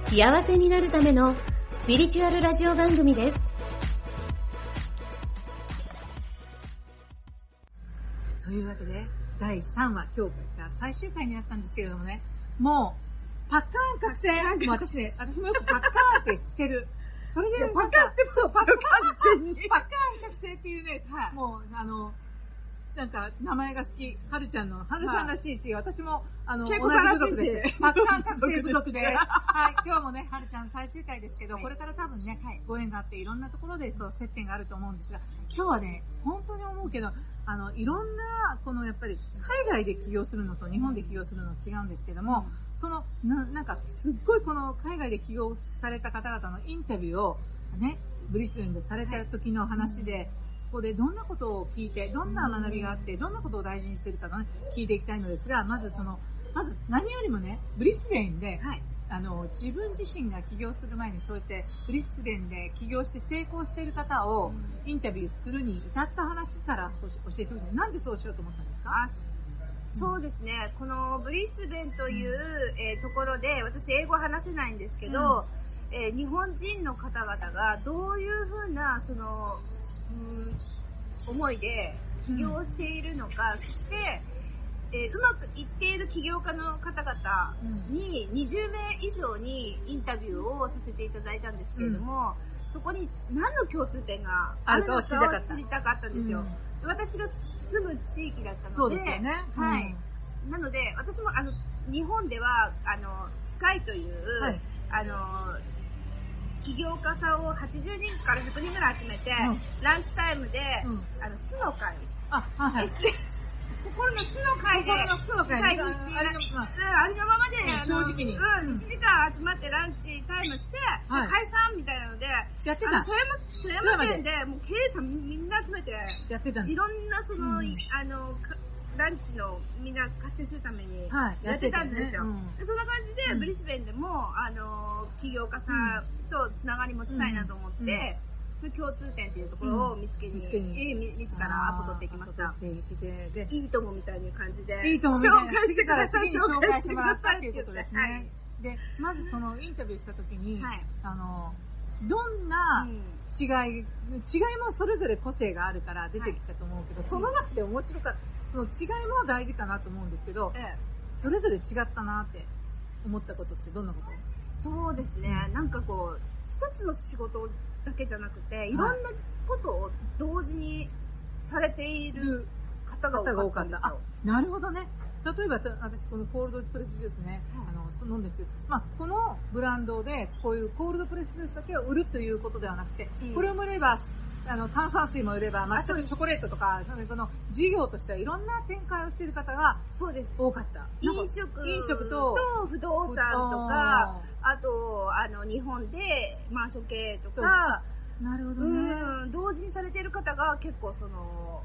幸せになるためのスピリチュアルラジオ番組です。というわけで、第3話、今日が最終回になったんですけれどもね、もう、パッカーン覚醒、もう私ね、私もよくパッカーンってしてる。それで、パッカーンって、そう、パッカーンって、パッカーン覚醒っていうね、もう、あの、なんか、名前が好き。はるちゃんの、はるちゃんらしいし、私も、あの、同じ部族で。す。マッカン覚醒部族で。す。はい、今日もね、はるちゃん最終回ですけど、これから多分ね、ご縁があって、いろんなところでこう接点があると思うんですが、今日はね、本当に思うけど、あの、いろんな、このやっぱり、海外で起業するのと日本で起業するのは違うんですけども、その、な、なんか、すっごいこの海外で起業された方々のインタビューを、ね、ブリスベンでされた時の話で、そこでどんなことを聞いて、どんな学びがあって、どんなことを大事にしてるかのね、聞いていきたいのですが、まずその、まず何よりもね、ブリスベンで、はい。あの、自分自身が起業する前にそうやって、ブリスベンで起業して成功している方をインタビューするに至った話から教えてほしい。なんでそうしようと思ったんですか？あそうですね。このブリスベンという、えーところで、私英語話せないんですけど、えー日本人の方々がどういうふうな、その、うん思いで起業しているのか、そして、えーうまくいっている起業家の方々に20名以上にインタビューをさせていただいたんですけれども、そこに何の共通点があるのかを知りたかった。んですよ。私が住む地域だったので、そうですよね。はい。なので、私もあの、日本では、あの、スカイという、はい。あの、起業家さんを80人から100人ぐらい集めて、うん。ランチタイムで、うん。あの、巣の会、あ、はいはい。心の巣の会で、心の巣の会ね。会議してあれのまありのままで、あの正直に。うん、1時間集まってランチタイムして、はい。解散みたいなので、やってた。富山、富山県で、もう経営者みみんな集めて、やってたいろんなその、うん。あの、かランチのみんな活性するためにはいやってたんですよ。やってたよねうんでそんな感じで、うんブリスベンでも、あの、起業家さんとつながり持ちたいなと思って、共通点っていうところを見つけに、見つけにえーみ自らアポ取ってきました。いいともみたいな感じで。いいと思うみたいな紹介してください。紹介してもらったっていうことですね。はいで、まずそのインタビューしたときに、はいあの、どんなうん違い、違いもそれぞれ個性があるから出てきたと思うけど、その中で面白かった。その違いも大事かなと思うんですけど、ええ。それぞれ違ったなって思ったことってどんなこと？そうですね。なんかこう、一つの仕事だけじゃなくて、い。ろんなことを同時にされている方が多かった。なるほどね。例えば、た私このコールドプレスジュースね、あの、飲んですけど、まあ、このブランドで、こういうコールドプレスジュースだけを売るということではなくて、うん。これも売れば、あの、炭酸水も売れば、あそう全くチョコレートとか、そのこの事業としてはいろんな展開をしている方がそうです。多かった。飲食飲食と不動産とか、あと、あの、日本でマンション経営とか、なるほどうね。ん、同時にされている方が結構その、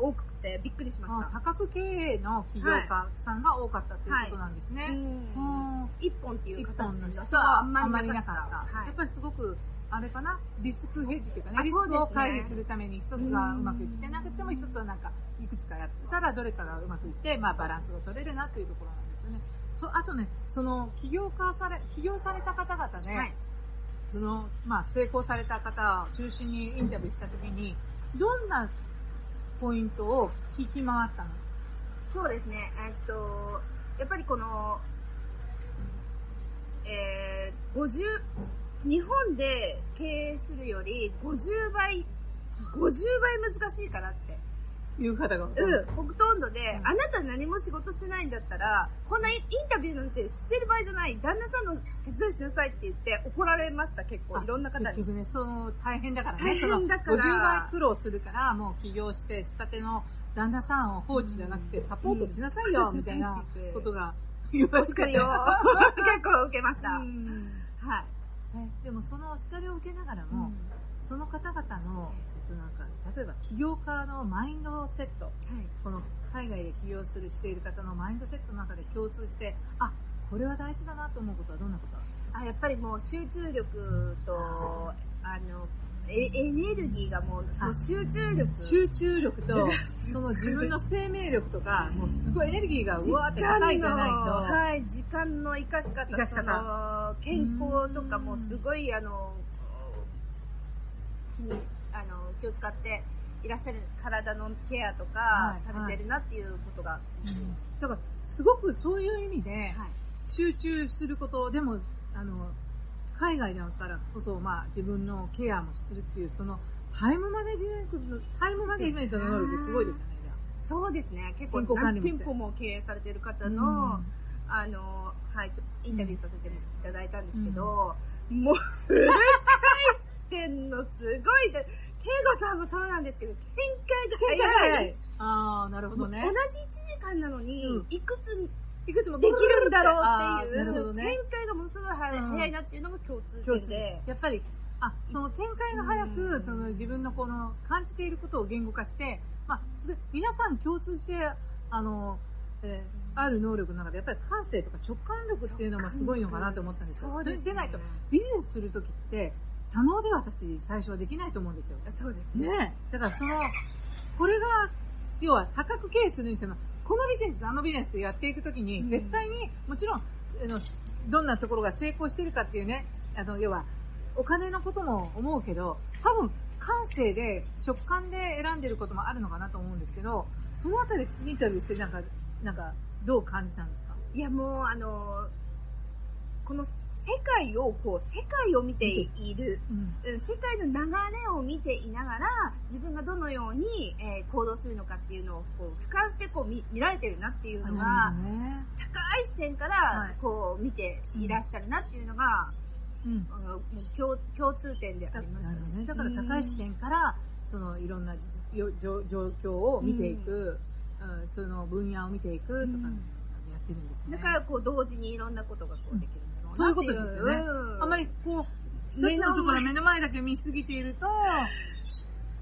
多くてびっくりしました。あ多角経営の起業家さんが多かったということなんですね。うんうん一本っていう一形本の人人ははああんまりりなかっ。たた。はいやっぱりすごく、あれかな、リスクヘッジっていうかね、リスクを回避するために一つがうまくいってなくても一つはなんか、いくつかやってたらどれかがうまくいって、まあバランスが取れるなというところなんですよね。そあとね、その起業家され、起業された方々で、はい。その、まあ成功された方を中心にインタビューしたときに、どんなポイントを聞き回ったの？そうですね。えっと、やっぱりこの、えー、50、日本で経営するより50倍、50倍難しいからって。いう方が、うん、ほとんどで、うんあなた何も仕事してないんだったら、こんなインタビューなんてしてる場合じゃない、旦那さんの手伝いしなさいって言って怒られました、結構。いろんな方に。結局ね、その大変だからね。大変だからその50倍苦労するから、もう起業して、したての旦那さんを放置じゃなくて、サポートしなさいよ、うんみたいなうんことが言われて確かによ。結構受けました。うんはい。ねでもそのお叱りを受けながらも、その方々の、えっとなんか、例えば起業家のマインドセット、はい。この海外で起業する、している方のマインドセットの中で共通して、あ、これは大事だなと思うことはどんなことあ、やっぱりもう集中力と、あの、えエネルギーがもう、その集中力。集中力と、その自分の生命力とか、もうすごいエネルギーがうわーって高いじゃないと、はい、時間の生かし方、し方。その健康とかもすごい、あの、気に、あの、気を使っていらっしゃる体のケアとかはいされてるなっていうことが、だから、すごくそういう意味で、はい。集中すること、でも、あの、海外だからこそ、まあ、自分のケアもするっていう、その、タイムマネジメントの、タイムマネジメントの能力ってすごいですよね、じゃあそうですね。結構健康管理もして何店舗も経営されてる方の、うんあの、はい、インタビューさせていただいたんですけど、もう、フル回転のすごいで、ケイゴさんもそうなんですけど、展開が早い。ああ、なるほどね。同じ1時間なのに、うんいくついくつもできるんだろうあっていう、ね展開がものすごい早い,、うん早いなっていうのが共通点で。やっぱり、あ、その展開が早うく、んその自分のこの感じていることを言語化して、まあ、それ皆さん共通して、あの、えーある能力の中で、やっぱり感性とか直感力っていうのもすごいのかなと思ったんですよ。そうです、ね。でないと、ビジネスするときって、左脳では私最初はできないと思うんですよ。そうですね。ねえ。だからその、これが、要は多角経営するにしても、このビジネス、あのビジネスでやっていくときに、うん。絶対に、もちろん、あの、どんなところが成功してるかっていうね、あの、要は、お金のことも思うけど、多分、感性で、直感で選んでることもあるのかなと思うんですけど、そのあたりインタビューして、なんか、なんか、どう感じたんですか？いや、もう、あの、この世界を、こう、世界を見ている。うん。うん世界の流れを見ていながら、自分がどのように、えー行動するのかっていうのを、こう、俯瞰してこう見見られてるなっていうのが、ね。高い視点かはらい、こう、見ていらっしゃるなっていうのが、うん。あの共共通点であります。ほどね。だから高い視点から、そのいろんなよ状状況を見ていく、うんその分野を見ていくとか、うんやってるんですね。だから、こう、同時にいろんなことがこうできるろう。そういうこ。とですよね。うん。あまりこう、一つのところ目の前だけ見すぎていると、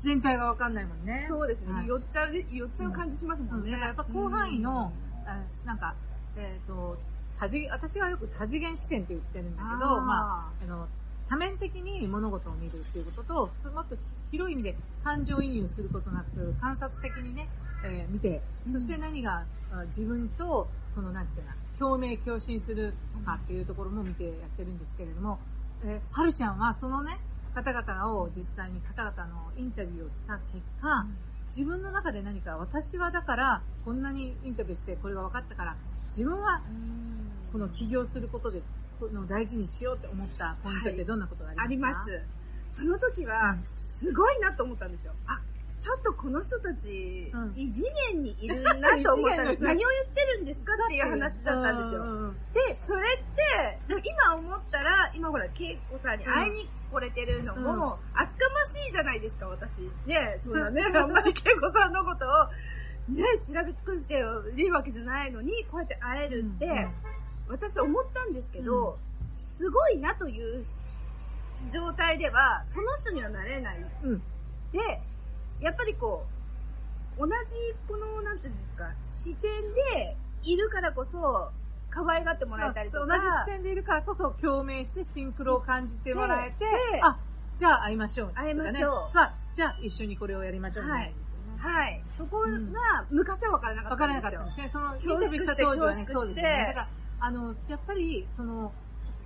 全体がわかんないもんね。そうですね、はい。寄っちゃう、寄っちゃう感じしますもんね。だからやっぱ広範囲の、あなんか、えっ、と、多次、私はよく多次元視点って言ってるんだけど、まあ、あの、多面的に物事を見るっていうことと、もっと広い意味で感情移入することなく、観察的にね、えー見て、そして何が、あ自分と、このなんていうかな、共鳴共振するとかっていうところも見てやってるんですけれども、えーはるちゃんはそのね、方々を実際に方々のインタビューをした結果、自分の中で何か私はだからこんなにインタビューしてこれが分かったから自分はこの起業することでこの大事にしようって思ったポイントってどんなことがありますか、あります。その時は、すごいなと思ったんですよ。あ、ちょっとこの人たち、うん異次元にいるなと思ったんです。何を言ってるんですか？っていう話だったんですよ。よ。で、それって、今思ったら、今ほら、ケイコさんに会いに来れてるのも、うん厚かましいじゃないですか、私。ね、そんなね、あんまりケイコさんのことを、ね、調べ尽くしているわけじゃないのに、こうやって会えるって、私思ったんですけど、すごいなという状態では、その人にはなれない。うん。で、やっぱりこう、同じこの、なんていうんですか、視点でいるからこそ、可愛がってもらえたりとか。同じ視点でいるからこそ共鳴してシンクロを感じてもらえてで、あ、じゃあ会いましょう、会いましょうさあ、じゃあ一緒にこれをやりましょうみたい。はい。そこが、昔は分からなかわからったんですよ。なかったんですね。その、インタビューした当時はね、そうですよね。だから、あの、やっぱり、その、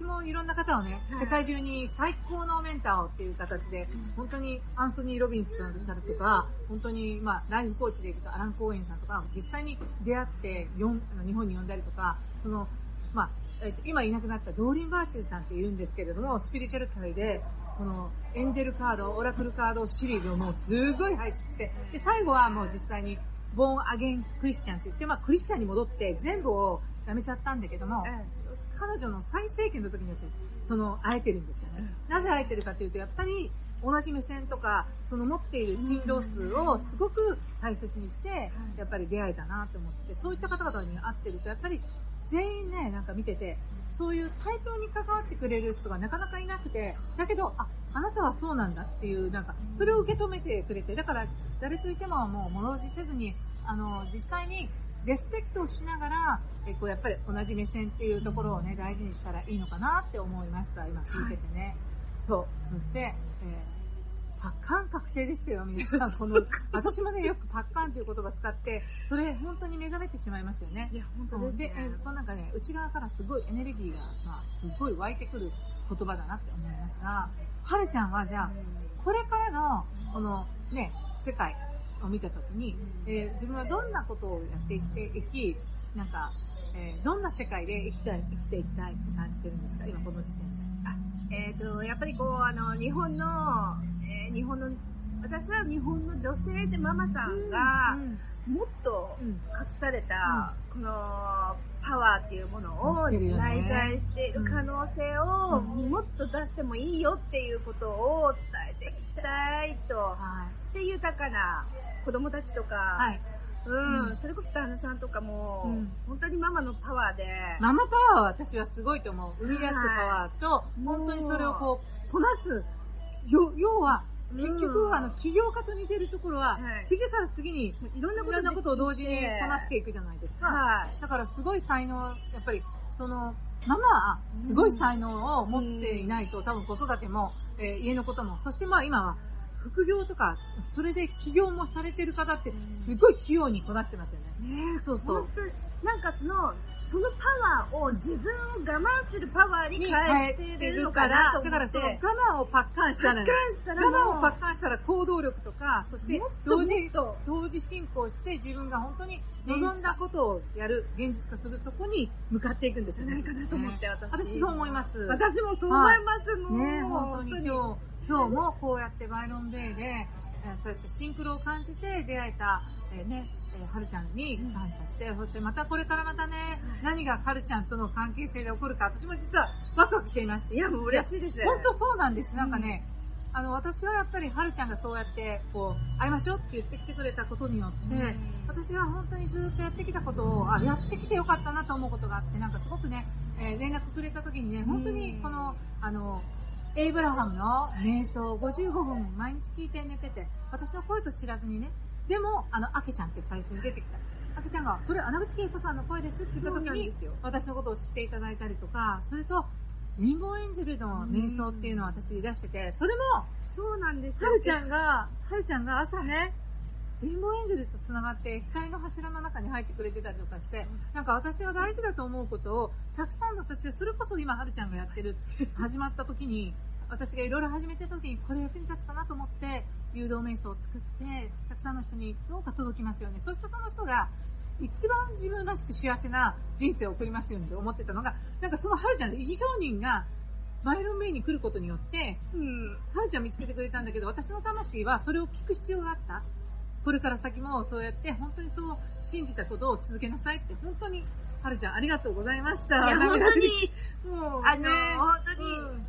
私もいろんな方をね、はい。世界中に最高のメンターをっていう形で、本当にアンソニー・ロビンスさんとか、本当に、まあ、ライフコーチでいくとアラン・コーエンさんとか、実際に出会って、よんあの日本に呼んだりとか、その、まあ、えっと今いなくなったドーリン・バーチューさんって言うんですけれども、スピリチュアル界で、このエンジェルカード、オラクルカードシリーズをもうすごい配信して、で、最後はもう実際に、ボーンアゲンクリスチャンって言って、まあクリスチャンに戻って全部をやめちゃったんだけども、彼女の最盛期の時にはその、会えてるんですよね。なぜ会えてるかというと、やっぱり同じ目線とか、その持っている振動数をすごく大切にして、やっぱり出会えたなと思って、そういった方々に会ってると、やっぱり全員ね、なんか見てて、そういう対等に関わってくれる人がなかなかいなくて、だけど、あ、あなたはそうなんだっていう、なんか、それを受け止めてくれて、だから、誰といてももう物おじせずに、あの、実際に、レスペクトをしながら、えこうやっぱり同じ目線っていうところをね、大事にしたらいいのかなって思いました。今聞いててね。はい、そう。そして、えー、パッカン覚醒でしたよ、皆さん。この、私もね、よくパッカンという言葉使って、それ本当に目覚めてしまいますよね。いや、本当ですね。で、なんかね、内側からすごいエネルギーが、まあ、すごい湧いてくる言葉だなって思いますが、はるちゃんはじゃあ、これからの、このね、世界、を見たときに、えー、自分はどんなことをやっていっていき、なんか、えー、どんな世界で生きたい、生きていきたいって感じてるんですか？今この時点で。あ、えっ、ー、と、やっぱりこう、あの、日本の、えー、日本の、私は日本の女性でママさんが、もっと隠された、この、パワーっていうものを内在している可能性をもっと出してもいいよっていうことを伝えていきたいと。で、豊かな子供たちとか、はい。うん、うん、それこそ旦那さんとかも、うん、本当にママのパワーで。ママパワーは私はすごいと思う。生み出すパワーと、はい、本当にそれをこう、こなす。要要は、結局、あの、起業家と似てるところは、はい、次から次に、いろんなことなことを同時にこなしていくじゃないですか。はい。だからすごい才能、やっぱり、その、ママは、すごい才能を持っていないと、多分子育ても、えー、家のことも、そしてまあ今は、副業とか、それで起業もされてる方って、すごい器用にこなしてますよね。ねそうそう。なんかその、そのパワーを自分を我慢するパワーに変えてるのかなと。だからその我慢をパッカンしたら、パッカンしたら我慢をパッカンしたら行動力とか、そして同時、同時進行して自分が本当に望んだことをやる、現実化するとこに向かっていくんですよね。かなと思って、私。私そう思います。私もそう思います、もう。ね本当に今日。今日もこうやってバイロンベイで、えそうやってシンクロを感じて出会えた、えー、ね、えー、はるちゃんに感謝して、そしてまたこれからまたね、何がはるちゃんとの関係性で起こるか、私も実はワクワクしています。いや、もう嬉しいです。本当そうなんです。なんかね、うん、あの、私はやっぱりはるちゃんがそうやって、こう、会いましょうって言ってきてくれたことによって、うん、私が本当にずっとやってきたことを、あ、やってきてよかったなと思うことがあって、なんかすごくね、えー、連絡くれた時にね、本当にこの、あの、エイブラハムの瞑想55分毎日聞いて寝てて、私の声と知らずにね、でも、あの、アケちゃんって最初に出てきた。アケちゃんが、それ穴口恵子さんの声ですって言った時に、私のことを知っていただいたりとか、それと、レインボーエンジェルの瞑想っていうのを私出してて、それも、そうなんですはるちゃんが、はるちゃんが朝ね、レインボーエンジェルと繋がって光の柱の中に入ってくれてたりとかして、なんか私が大事だと思うことを、たくさんの人たちが、それこそ今はるちゃんがやってる、始まった時に、私がいろいろ始めた時にこれ役に立つかなと思って、誘導瞑想を作って、たくさんの人にどうか届きますよね。そしてその人が、一番自分らしく幸せな人生を送りますようにと思ってたのが、なんかそのはるちゃん、異常人が、バイロンメイに来ることによって、うん、はるちゃん見つけてくれたんだけど、私の魂はそれを聞く必要があった。これから先もそうやって本当にそう信じたことを続けなさいって本当に、はるちゃんありがとうございました。いや、本当に、もう、あの、本当に、うん。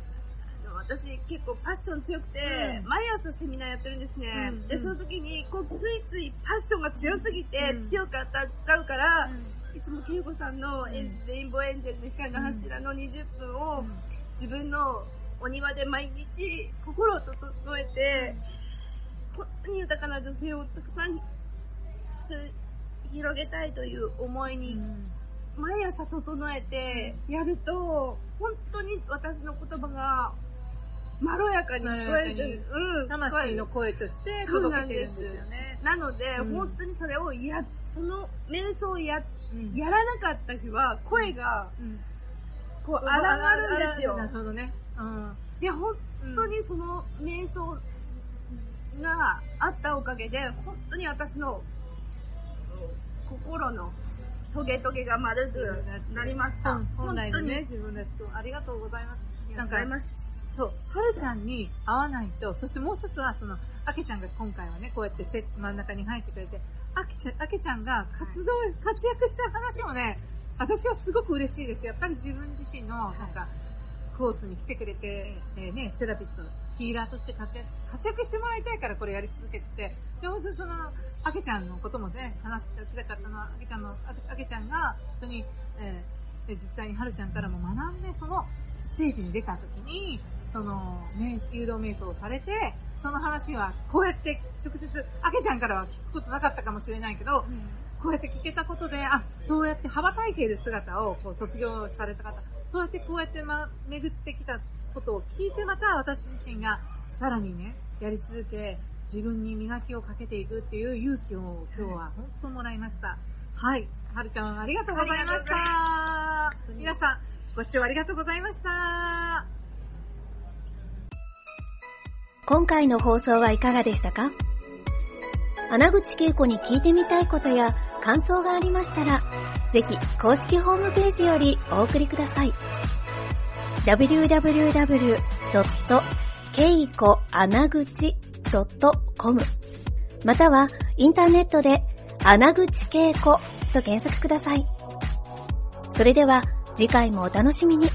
私結構パッション強くて、うん、毎朝セミナーやってるんですね。うん、で、その時に、こう、ついついパッションが強すぎて、強く当たっちゃうから、いつもケイゴさんのレインボーエンジェルの光の柱の20分を、自分のお庭で毎日心を整えて、本当に豊かな女性をたくさん広げたいという思いに、毎朝整えてやると、本当に私の言葉がまろやかに聞こえる。うん。魂の声として届けてるんですよね。なので、うん、本当にそれをや、その瞑想をや、うん、やらなかった日は、声が、うん、こう、上がるんですよ。なるほどね。うん。いや、本当にその瞑想があったおかげで、本当に私の心のトゲトゲが丸くなりました。本来のね、自分です。ありがとうございます。なんか、そう、はるちゃんに会わないと、そしてもう一つは、その、あけちゃんが今回はね、こうやってセ真ん中に入ってくれて、あけちゃん、あけちゃんが活動、活躍した話もね、私はすごく嬉しいです。やっぱり自分自身の、なんか、コースに来てくれて、えー、ね、セラピスト、ヒーラーとして活躍、活躍してもらいたいからこれやり続けて、で、本当にその、あけちゃんのこともね、話してたかったのは、あけちゃんの、あけちゃんが、本当に、えーで実際にはるちゃんからも学んで、そのステージに出た時に、その、ね、誘導瞑想をされて、その話はこうやって直接、あけちゃんからは聞くことなかったかもしれないけど、こうやって聞けたことで、あ、そうやって羽ばたいている姿をこう卒業された方、そうやってこうやってま、巡ってきたことを聞いてまた私自身がさらにね、やり続け、自分に磨きをかけていくっていう勇気を今日は本当もらいました。はい。はるちゃんありがとうございました。皆さん、ご視聴ありがとうございました。今回の放送はいかがでしたか？穴口恵子に聞いてみたいことや感想がありましたら、ぜひ公式ホームページよりお送りください。www.keikoanaguchi.com またはインターネットで穴口恵子と検索ください。それでは次回もお楽しみに。